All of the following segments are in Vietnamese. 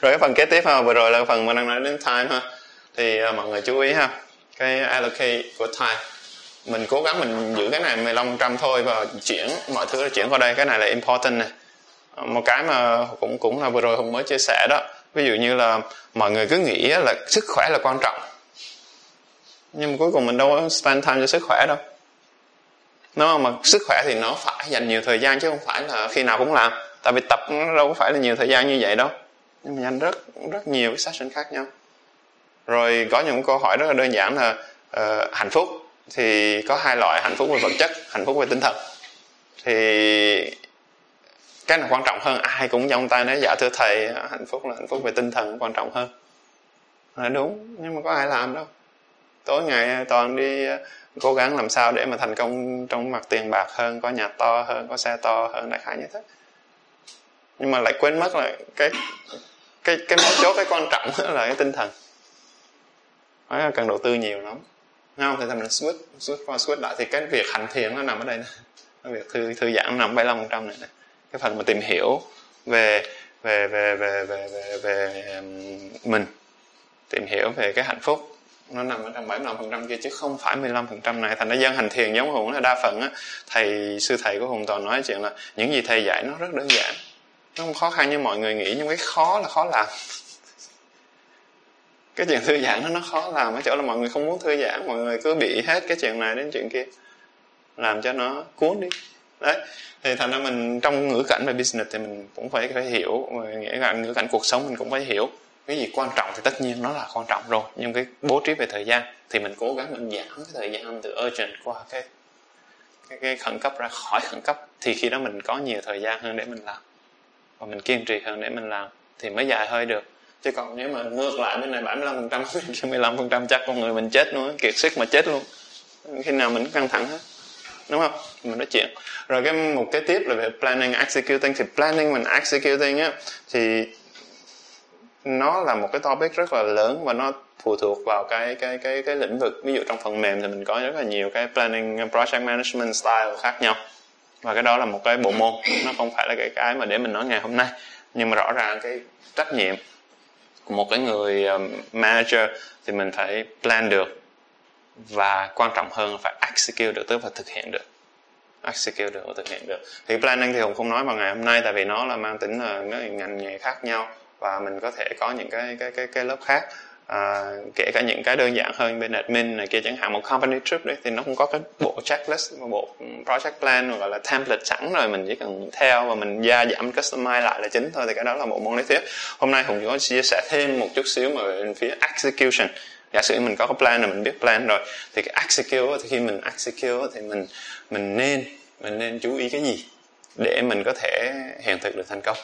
rồi cái phần kế tiếp ha vừa rồi là phần mình đang nói đến time ha. Thì uh, mọi người chú ý ha cái allocate của time. Mình cố gắng mình giữ cái này 15% thôi và chuyển mọi thứ chuyển qua đây. Cái này là important này. À, một cái mà cũng cũng là vừa rồi hùng mới chia sẻ đó. Ví dụ như là mọi người cứ nghĩ là sức khỏe là quan trọng. Nhưng mà cuối cùng mình đâu có spend time cho sức khỏe đâu. Nó mà sức khỏe thì nó phải dành nhiều thời gian chứ không phải là khi nào cũng làm. Tại vì tập nó đâu có phải là nhiều thời gian như vậy đâu nhưng mà anh rất rất nhiều cái session khác nhau. Rồi có những câu hỏi rất là đơn giản là uh, hạnh phúc. Thì có hai loại hạnh phúc về vật chất hạnh phúc về tinh thần. Thì cái nào quan trọng hơn? Ai cũng trong tay nói dạ thưa thầy hạnh phúc là hạnh phúc về tinh thần quan trọng hơn. Là đúng nhưng mà có ai làm đâu. Tối ngày toàn đi ờ, cố gắng làm sao để mà thành công trong mặt tiền bạc hơn có nhà to hơn có xe to hơn đại khái như thế. Nhưng mà lại quên mất là cái cái cái mấu chốt cái quan trọng là cái tinh thần. Phải là cần đầu tư nhiều lắm. Không? Thì mình switch switch qua switch lại? Thì cái việc hành thiền nó nằm ở đây nè. Cái việc thư thư giãn nằm 75 phần trăm này nè. Cái phần mà tìm hiểu về về về về về về, về mình. Tìm hiểu về cái hạnh phúc. Nó nằm ở trong 75% kia chứ không phải 15% này. Thành ra dân hành thiền giống hùng là đa phần á. Thầy sư thầy của hùng toàn nói chuyện là những gì thầy dạy nó rất đơn giản nó không khó khăn như mọi người nghĩ nhưng cái khó là khó làm. Cái chuyện thư giãn nó nó khó làm ở chỗ là mọi người không muốn thư giãn mọi người cứ bị hết cái chuyện này đến chuyện kia làm cho nó cuốn đi. Đấy thì thành ra mình trong ngữ cảnh về business thì mình cũng phải phải hiểu nghĩa là ngữ cảnh cuộc sống mình cũng phải hiểu. Cái gì quan trọng thì tất nhiên nó là quan trọng rồi nhưng cái bố trí về thời gian thì mình cố gắng mình giảm cái thời gian từ urgent qua cái cái, cái khẩn cấp ra khỏi khẩn cấp thì khi đó mình có nhiều thời gian hơn để mình làm và mình kiên trì hơn để mình làm thì mới dài hơi được. Chứ còn nếu mà ngược lại bên này 75 phần trăm 15 phần trăm chắc con người mình chết luôn kiệt sức mà chết luôn. Khi nào mình căng thẳng hết. Đúng không? Mình nói chuyện. Rồi cái, một cái tiếp là về planning, executing. Thì planning mình executing á, thì nó là một cái topic rất là lớn và nó phụ thuộc vào cái cái cái cái lĩnh vực. Ví dụ trong phần mềm thì mình có rất là nhiều cái planning, project management style khác nhau và cái đó là một cái bộ môn. Nó không phải là cái cái mà để mình nói ngày hôm nay. Nhưng mà rõ ràng cái trách nhiệm của một cái người um, manager thì mình phải plan được. Và quan trọng hơn là phải execute được, tức là thực hiện được. Execute được và thực hiện được. Thì planning thì hùng không nói vào ngày hôm nay, tại vì nó là mang tính là ngành nghề khác nhau. Và mình có thể có những cái cái cái cái lớp khác à, kể cả những cái đơn giản hơn bên admin này kia chẳng hạn một company trip đấy thì nó cũng có cái bộ checklist và bộ project plan gọi là template sẵn rồi mình chỉ cần theo và mình gia giảm customize lại là chính thôi thì cái đó là bộ môn lý thuyết. Hôm nay hùng có chia sẻ thêm một chút xíu mà về phía execution. Giả sử mình có cái plan rồi mình biết plan rồi thì cái execute thì khi mình execute thì mình mình nên mình nên chú ý cái gì để mình có thể hiện thực được thành công?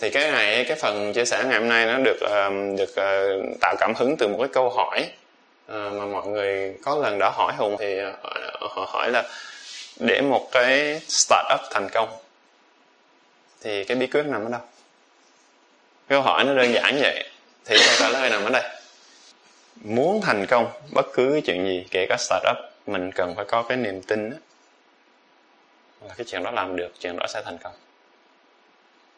Thì cái này cái phần chia sẻ ngày hôm nay nó được uh, được uh, tạo cảm hứng từ một cái câu hỏi uh, mà mọi người có lần đã hỏi hùng thì uh, họ hỏi là để một cái startup thành công thì cái bí quyết nằm ở đâu? Câu hỏi nó đơn giản vậy thì câu trả lời nằm ở đây. Muốn thành công bất cứ cái chuyện gì kể cả startup mình cần phải có cái niềm tin đó, là cái chuyện đó làm được chuyện đó sẽ thành công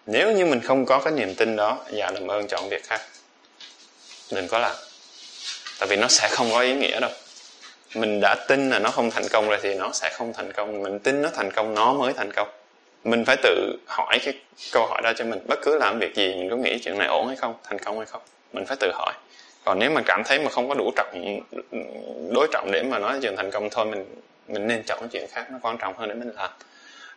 nếu như mình không có cái niềm tin đó dạ làm ơn chọn việc khác. Đừng có làm. Tại vì nó sẽ không có ý nghĩa đâu. Mình đã tin là nó không thành công rồi thì nó sẽ không thành công. Mình tin nó thành công, nó mới thành công. Mình phải tự hỏi cái câu hỏi đó cho mình. Bất cứ làm việc gì, mình có nghĩ chuyện này ổn hay không, thành công hay không? Mình phải tự hỏi. Còn nếu mà cảm thấy mà không có đủ trọng, đối trọng để mà nói chuyện thành công, thôi mình mình nên chọn chuyện khác, nó quan trọng hơn để mình làm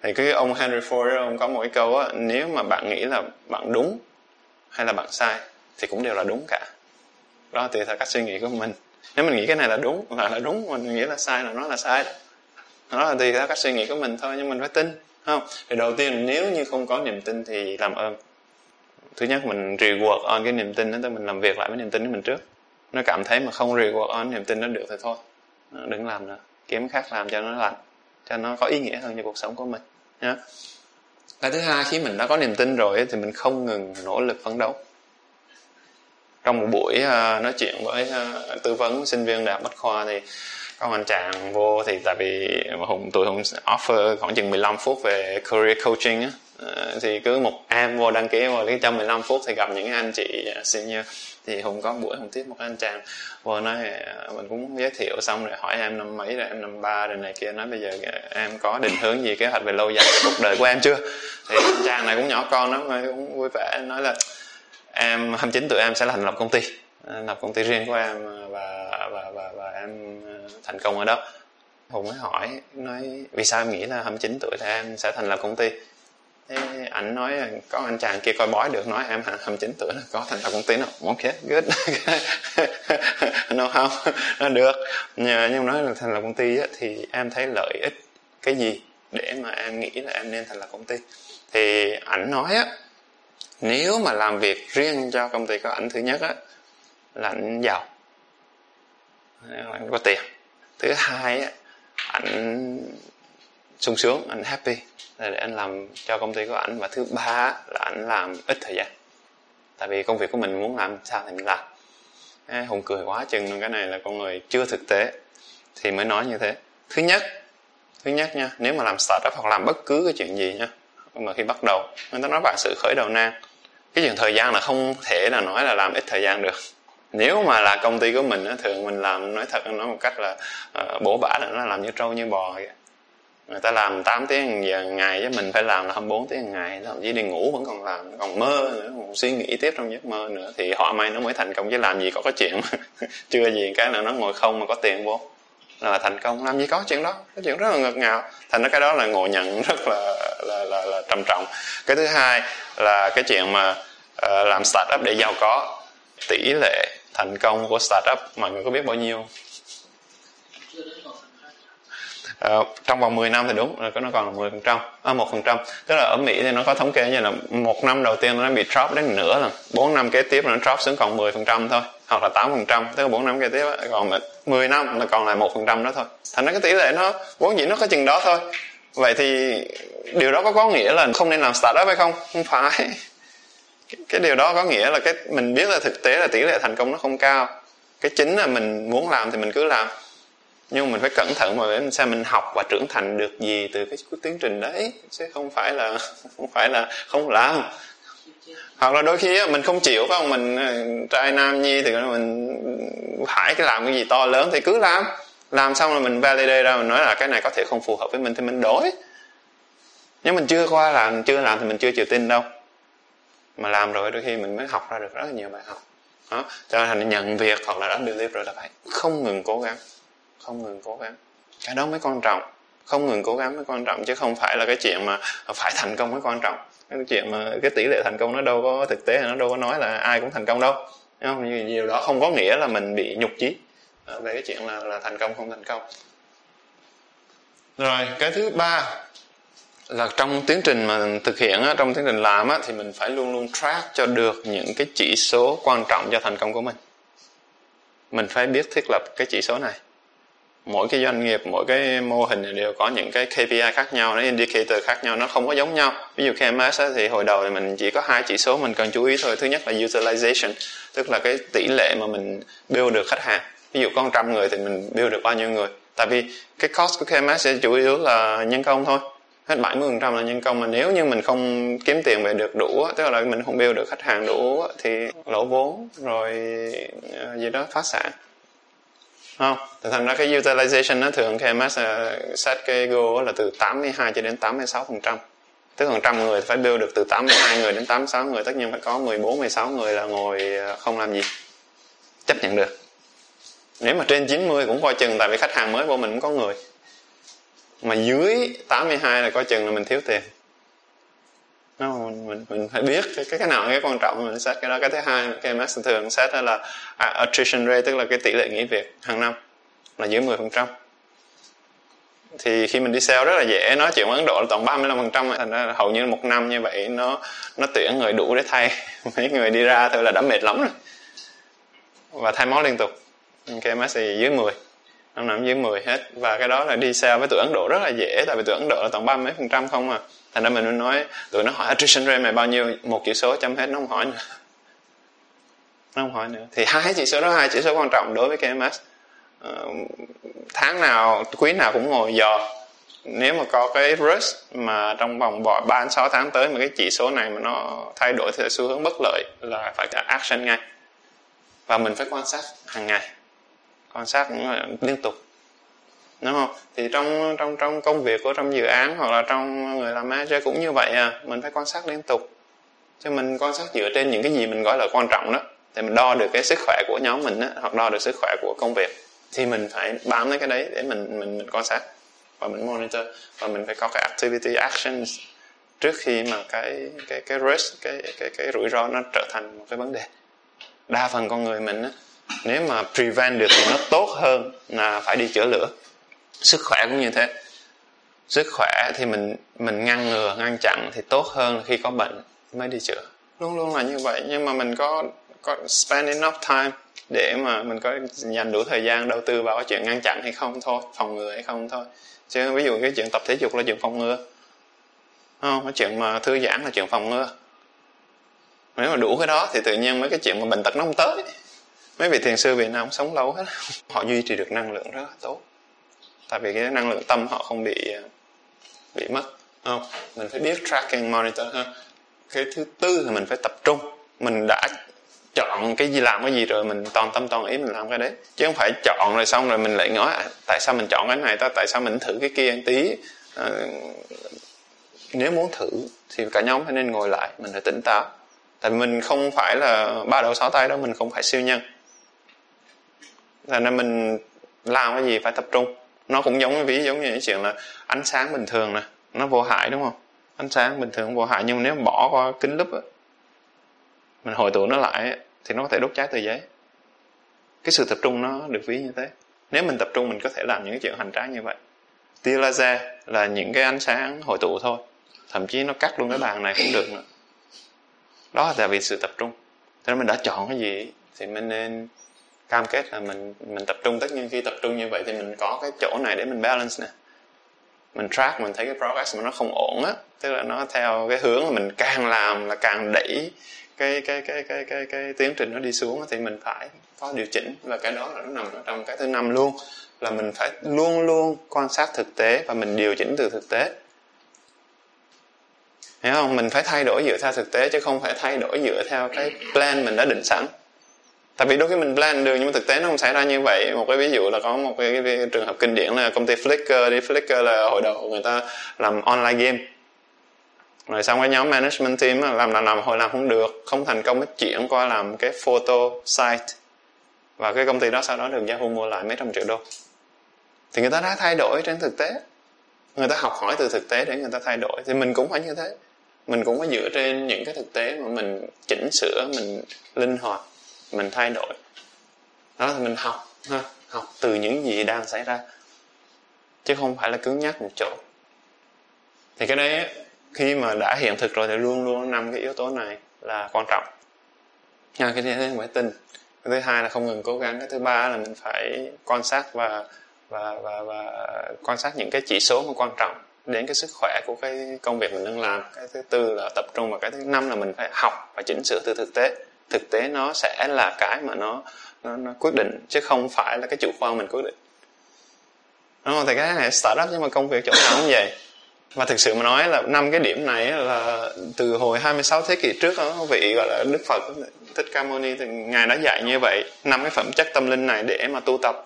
thì cái ông Henry Ford ông có một cái câu á, nếu mà bạn nghĩ là bạn đúng hay là bạn sai thì cũng đều là đúng cả. Đó, tùy theo cách suy nghĩ của mình. Nếu mình nghĩ cái này là đúng là là đúng, mình nghĩ là sai là nó là sai đó. Là tùy theo cách suy nghĩ của mình thôi, nhưng mình phải tin không? Thì đầu tiên, nếu như không có niềm tin thì làm ơn. Thứ nhất, mình reward on cái niềm tin đó, tức mình làm việc lại với niềm tin của mình trước. Nó cảm thấy mà không reward on niềm tin nó được thì thôi, đừng làm nữa. Kiếm khác làm cho nó lành, cho nó có ý nghĩa hơn cho cuộc sống của mình yeah. cái thứ hai, khi mình đã có niềm tin rồi thì mình không ngừng nỗ lực phấn đấu trong một buổi à, nói chuyện với à, tư vấn sinh viên đại học bách khoa thì có anh chàng vô thì tại vì hùng, tụi hùng offer khoảng chừng 15 phút về career coaching á Ờ, thì cứ một em vô đăng ký vào cái trong 15 phút thì gặp những anh chị dạ, senior. Thì hùng có buổi hùng tiếp một anh chàng vô nói ờ, mình cũng giới thiệu xong rồi hỏi em năm mấy rồi em năm ba rồi này kia. Nói bây giờ dạ, em có định hướng gì kế hoạch về lâu dài cuộc đời của em chưa? Thì anh chàng này cũng nhỏ con lắm cũng vui vẻ nói là em 29 tuổi em sẽ thành lập công ty ờ, lập công ty riêng của em và và và, và em thành công ở đó. Hùng mới hỏi nói vì sao em nghĩ là 29 tuổi thì em sẽ thành lập công ty? Thế ảnh nói có anh chàng kia coi bói được nói em 29 tuổi là có thành lập công ty nào ok good. No không nó được. Nhưng nói là thành lập công ty á, thì em thấy lợi ích cái gì để mà em nghĩ là em nên thành lập công ty? Thì ảnh nói á nếu mà làm việc riêng cho công ty của ảnh thứ nhất á là ảnh giàu. Ảnh có tiền. Thứ hai á ảnh sung sướng anh happy. Là để anh làm cho công ty của ảnh. Và thứ ba là anh làm ít thời gian. Tại vì công việc của mình muốn làm sao thì mình làm. Hùng cười quá chừng. Cái này là con người chưa thực tế thì mới nói như thế. Thứ nhất thứ nhất nha nếu mà làm startup hoặc làm bất cứ cái chuyện gì nha mà khi bắt đầu người ta nói bạn sự khởi đầu nan. Cái chuyện thời gian là không thể là nói là làm ít thời gian được. Nếu mà là công ty của mình á thường mình làm nói thật nói một cách là uh, bổ bả là nó làm như trâu như bò vậy người ta làm 8 tiếng giờ ngày chứ mình phải làm là 24 tiếng ngày. Thậm chí đi ngủ vẫn còn làm còn mơ nữa còn suy nghĩ tiếp trong giấc mơ nữa. Thì họ may nó mới thành công chứ làm gì có có chuyện chưa gì cái là nó ngồi không mà có tiền vô. Là thành công làm gì có chuyện đó cái chuyện rất là ngược ngạo thành ra cái đó là ngộ nhận rất là là là, là trầm trọng. Cái thứ hai là cái chuyện mà uh, làm startup để giàu có. Tỷ lệ thành công của startup mọi người có biết bao nhiêu Uh, trong vòng 10 năm thì đúng là nó còn là 10 phần trăm à, một phần trăm. Tức là ở Mỹ thì nó có thống kê như là một năm đầu tiên nó bị drop đến nửa lần 4 năm kế tiếp nó drop xuống còn 10 phần trăm thôi hoặc là 8 phần trăm tức là 4 năm kế tiếp còn 10 năm là còn lại một phần trăm đó thôi. Thành ra cái tỷ lệ nó vốn dĩ nó có chừng đó thôi. Vậy thì điều đó có có nghĩa là không nên làm startup hay không? Không phải. Cái điều đó có nghĩa là cái mình biết là thực tế là tỷ lệ thành công nó không cao. Cái chính là mình muốn làm thì mình cứ làm nhưng mình phải cẩn thận mà để xem mình học và trưởng thành được gì từ cái tiến trình đấy. Chứ không phải là, không phải là không làm. Hoặc là đôi khi mình không chịu, phải không? Mình ờ, trai nam nhi thì mình phải cái làm cái gì to lớn thì cứ làm. Làm xong rồi mình validate ra, mình nói là cái này có thể không phù hợp với mình thì mình đổi. Nếu mình chưa qua làm, chưa làm thì mình chưa chịu tin đâu. Mà làm rồi đôi khi mình mới học ra được rất là nhiều bài học. Đó, cho nên nhận việc hoặc là đã deliver là phải không ngừng cố gắng không ngừng cố gắng. Cái đó mới quan trọng. Không ngừng cố gắng mới quan trọng chứ không phải là cái chuyện mà phải thành công mới quan trọng. Cái chuyện mà cái tỷ lệ thành công nó đâu có thực tế nó đâu có nói là ai cũng thành công đâu. Không? điều đó không có nghĩa là mình bị nhục chí về cái chuyện là là thành công không thành công. Rồi cái thứ ba là trong tiến trình mà thực hiện á, trong tiến trình làm á, thì mình phải luôn luôn track cho được những cái chỉ số quan trọng cho thành công của mình. Mình phải biết thiết lập cái chỉ số này mỗi cái doanh nghiệp, mỗi cái mô hình đều có những cái KPI khác nhau, nó indicator khác nhau, nó không có giống nhau. Ví dụ KMS thì hồi đầu thì mình chỉ có hai chỉ số mình cần chú ý thôi. Thứ nhất là utilization, tức là cái tỷ lệ mà mình build được khách hàng. Ví dụ có trăm người thì mình build được bao nhiêu người? Tại vì cái cost của KMS sẽ chủ yếu là nhân công thôi. Hết 70% là nhân công mà nếu như mình không kiếm tiền về được đủ tức là mình không build được khách hàng đủ thì lỗ vốn rồi ờ, gì đó phá sản không. Thành ra cái utilization nó thường KMS ờ, set cái goal là từ 82 cho đến 86 phần trăm. Tức phần trăm người phải build được từ 82 người đến 86 người, tất nhiên phải có 14 16 người là ngồi ờ, không làm gì. Chấp nhận được. Nếu mà trên 90 cũng coi chừng, tại vì khách hàng mới của mình cũng có người. Mà dưới 82 là coi chừng là mình thiếu tiền mình, mình, mình phải biết cái, cái nào cái quan trọng mình xét cái đó. Cái thứ hai cái MS thường xét là à, attrition rate tức là cái tỷ lệ nghỉ việc hàng năm là dưới 10 phần trăm. Thì khi mình đi sale rất là dễ nói chuyện Ấn Độ là toàn 35 phần trăm thành ra hầu như một năm như vậy nó nó tuyển người đủ để thay. Mấy người đi ra thôi là đã mệt lắm rồi. Và thay máu liên tục. KMS thì dưới 10 năm năm dưới 10 hết. Và cái đó là đi sale với tụi Ấn Độ rất là dễ tại vì tụi Ấn Độ là toàn ba mấy phần trăm không à. Thành ra mình mới nói tụi nó hỏi attrition rate mày bao nhiêu? Một chỉ số chấm hết nó không hỏi nữa. Nó không hỏi nữa. Thì hai chỉ số đó hai chỉ số quan trọng đối với KMS uh, ờ, tháng nào quý nào cũng ngồi dò. Nếu mà có cái risk mà trong vòng 3 đến 6 tháng tới mà cái chỉ số này mà nó thay đổi theo xu hướng bất lợi là phải action ngay. Và mình phải quan sát hàng ngày quan sát ừ, liên tục. Đúng không? Thì trong trong trong công việc của trong dự án hoặc là trong người làm manager cũng như vậy à mình phải quan sát liên tục. Cho mình quan sát dựa trên những cái gì mình gọi là quan trọng đó thì mình đo được cái sức khỏe của nhóm mình á, hoặc đo được sức khỏe của công việc. Thì mình phải bám lấy cái đấy để mình mình, mình quan sát và mình monitor và mình phải có cái activity actions trước khi mà cái cái cái risk cái cái cái rủi ro nó trở thành một cái vấn đề. Đa phần con người mình á nếu mà prevent được thì nó tốt hơn là phải đi chữa lửa. Sức khỏe cũng như thế. Sức khỏe thì mình mình ngăn ngừa, ngăn chặn thì tốt hơn khi có bệnh mới đi chữa. Luôn luôn là như vậy, nhưng mà mình có có spend enough time để mà mình có dành đủ thời gian đầu tư vào cái chuyện ngăn chặn hay không thôi, phòng ngừa hay không thôi. Chứ ví dụ cái chuyện tập thể dục là chuyện phòng ngừa. Không? Cái chuyện mà thư giãn là chuyện phòng ngừa. Nếu mà đủ cái đó thì tự nhiên mấy cái chuyện mà bệnh tật nó không tới mấy vị thiền sư Việt Nam sống lâu hết. Họ duy trì được năng lượng rất là tốt. Tại vì cái năng lượng tâm họ không bị à, bị mất không? Mình phải biết tracking monitor ha cái thứ tư là mình phải tập trung. Mình đã chọn cái gì làm cái gì rồi mình toàn tâm toàn ý mình làm cái đấy. Chứ không phải chọn rồi xong rồi mình lại nói à, tại sao mình chọn cái này ta? Tại sao mình thử cái kia một tí? À, nếu muốn thử thì cả nhóm phải nên ngồi lại. Mình phải tỉnh táo. Tại vì mình không phải là ba đầu sáu tay đó mình không phải siêu nhân nên mình làm cái gì phải tập trung. Nó cũng giống ví giống như cái chuyện là ánh sáng bình thường nè, nó vô hại, đúng không? Ánh sáng bình thường vô hại, nhưng mà nếu bỏ qua kính lúp á, mình hồi tụ nó lại thì nó có thể đốt cháy tờ giấy. Cái sự tập trung nó được ví như thế. Nếu mình tập trung, mình có thể làm những cái chuyện hành tráng như vậy. Tia laser là những cái ánh sáng hội tụ thôi. Thậm chí nó cắt luôn cái bàn này cũng được nữa. Đó là tại vì sự tập trung. Cho nên mình đã chọn cái gì thì mình nên cam kết là mình mình tập trung, tất nhiên khi tập trung như vậy thì mình có cái chỗ này để mình balance nè. Mình track, mình thấy cái progress mà nó không ổn á, tức là nó theo cái hướng mà mình càng làm là càng đẩy cái cái cái cái cái cái tiến trình nó đi xuống thì mình phải có điều chỉnh. Và cái đó là nó nằm ở trong cái thứ năm luôn, là mình phải luôn luôn quan sát thực tế và mình điều chỉnh từ thực tế. Hiểu không? Mình phải thay đổi dựa theo thực tế chứ không phải thay đổi dựa theo cái plan mình đã định sẵn tại vì đôi khi mình plan được nhưng mà thực tế nó không xảy ra như vậy. Một cái ví dụ là có một cái, cái, cái trường hợp kinh điển là công ty Flickr đi Flickr là hồi đầu người ta làm online game. Rồi xong cái nhóm management team làm làm làm hồi làm không được không thành công mới chuyển qua làm cái photo site. Và cái công ty đó sau đó được Yahoo mua lại mấy trăm triệu đô. Thì người ta đã thay đổi trên thực tế. Người ta học hỏi từ thực tế để người ta thay đổi. Thì mình cũng phải như thế. Mình cũng phải dựa trên những cái thực tế mà mình chỉnh sửa mình linh hoạt mình thay đổi. Đó thì mình học ha học từ những gì đang xảy ra chứ không phải là cứng nhắc một chỗ. Thì cái đấy khi mà đã hiện thực rồi thì luôn luôn năm cái yếu tố này là quan trọng. À, cái thứ nhất phải tin cái thứ hai là không ngừng cố gắng cái thứ ba là mình phải quan sát và và và, và quan sát những cái chỉ số mà quan trọng đến cái sức khỏe của cái công việc mình đang làm. Cái thứ tư là tập trung và cái thứ năm là mình phải học và chỉnh sửa từ thực tế thực tế nó sẽ là cái mà nó nó, nó quyết định chứ không phải là cái chủ quan mình quyết định. Đúng không? Thì cái này startup nhưng mà công việc chỗ nào cũng vậy. Và thực sự mà nói là năm cái điểm này là từ hồi 26 thế kỷ trước đó vị gọi là Đức Phật Thích Ca Mâu Ni thì ngài đã dạy như vậy năm cái phẩm chất tâm linh này để mà tu tập.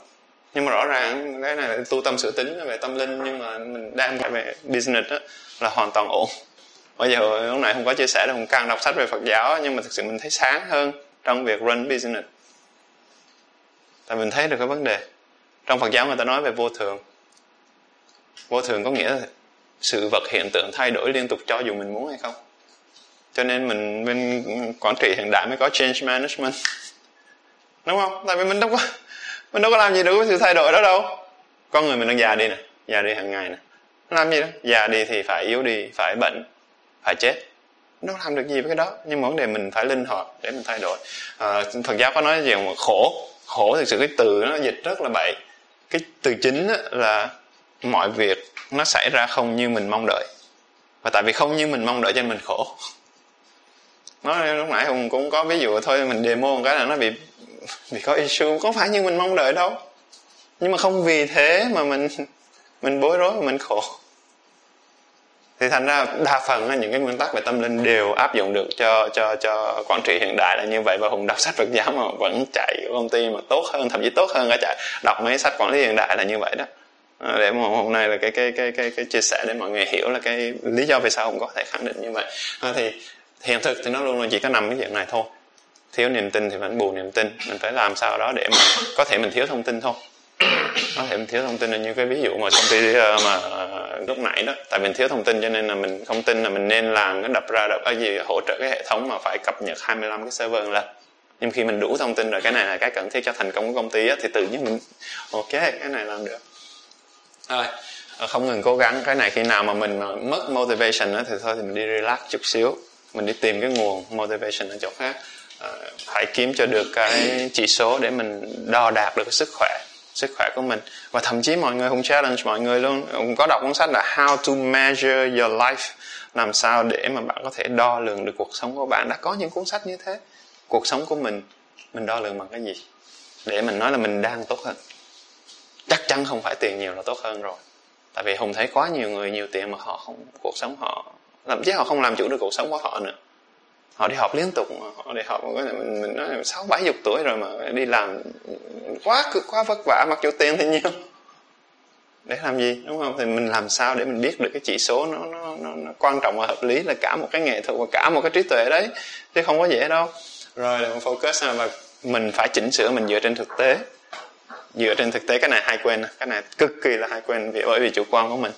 Nhưng mà rõ ràng cái này là tu tâm sự tính về tâm linh nhưng mà mình đang về business đó, là hoàn toàn ổn bây giờ lúc nãy không có chia sẻ là mình càng đọc sách về Phật giáo, nhưng mà thực sự mình thấy sáng hơn trong việc run business. Tại mình thấy được cái vấn đề. Trong Phật giáo người ta nói về vô thường. Vô thường có nghĩa là sự vật hiện tượng thay đổi liên tục cho dù mình muốn hay không. Cho nên mình, bên quản trị hiện đại mới có change management. Đúng không? Tại vì mình đâu có, mình đâu có làm gì được với sự thay đổi đó đâu. Con người mình đang già đi nè, già đi hàng ngày nè. Làm gì đó? Già đi thì phải yếu đi, phải bệnh phải chết. Nó làm được gì với cái đó nhưng mà vấn đề mình phải linh hoạt để mình thay đổi. À, phật giáo có nói gì mà khổ. Khổ thực sự cái từ nó dịch rất là bậy. Cái từ chính là mọi việc nó xảy ra không như mình mong đợi. Và tại vì không như mình mong đợi cho nên mình khổ. Nó lúc nãy hùng cũng có ví dụ thôi mình demo một cái là nó bị bị có issue. Có phải như mình mong đợi đâu. Nhưng mà không vì thế mà mình mình bối rối mà mình khổ thì thành ra đa phần những cái nguyên tắc về tâm linh đều áp dụng được cho cho cho quản trị hiện đại là như vậy và hùng đọc sách Phật giáo mà vẫn chạy công ty mà tốt hơn thậm chí tốt hơn cả chạy đọc mấy sách quản lý hiện đại là như vậy đó. À, để mà hôm nay là cái cái cái cái cái chia sẻ để mọi người hiểu là cái lý do vì sao hùng có thể khẳng định như vậy. À, thì hiện thực thì nó luôn luôn chỉ có nằm cái chuyện này thôi. Thiếu niềm tin thì vẫn bù niềm tin. Mình phải làm sao đó để mà có thể mình thiếu thông tin thôi có thể mình thiếu thông tin là như cái ví dụ mà công ty ờ, mà ờ, lúc nãy đó. Tại mình thiếu thông tin cho nên là mình không tin là mình nên làm cái đập ra đập cái gì hỗ trợ cái hệ thống mà phải cập nhật 25 cái server lên. Nhưng khi mình đủ thông tin rồi cái này là cái cần thiết cho thành công của công ty á, thì tự nhiên mình ok cái này làm được. Rồi ờ, không ngừng cố gắng. Cái này khi nào mà mình mất motivation đó, thì thôi thì mình đi relax chút xíu. Mình đi tìm cái nguồn motivation ở chỗ khác. À, phải kiếm cho được cái chỉ số để mình đo đạt được cái sức khỏe sức khỏe của mình. Và thậm chí mọi người cũng challenge mọi người luôn. Cũng có đọc cuốn sách là How to Measure Your Life, làm sao để mà bạn có thể đo lường được cuộc sống của bạn. Đã có những cuốn sách như thế. Cuộc sống của mình mình đo lường bằng cái gì? Để mình nói là mình đang tốt hơn. Chắc chắn không phải tiền nhiều là tốt hơn rồi. Tại vì hùng thấy quá nhiều người nhiều tiền mà họ không, cuộc sống họ, thậm chí họ không làm chủ được cuộc sống của họ nữa họ đi học liên tục họ đi học mình mình nói sáu bảy chục tuổi rồi mà đi làm quá cực quá vất vả mặc dù tiền thì nhiều. Để làm gì đúng không? Thì mình làm sao để mình biết được cái chỉ số nó nó nó, nó quan trọng và hợp lý là cả một cái nghệ thuật và cả một cái trí tuệ đấy chứ không có dễ đâu. Rồi là mình focus và mình phải chỉnh sửa mình dựa trên thực tế. Dựa trên thực tế cái này hay quên cái này cực kỳ là hay quên vì bởi vì chủ quan của mình.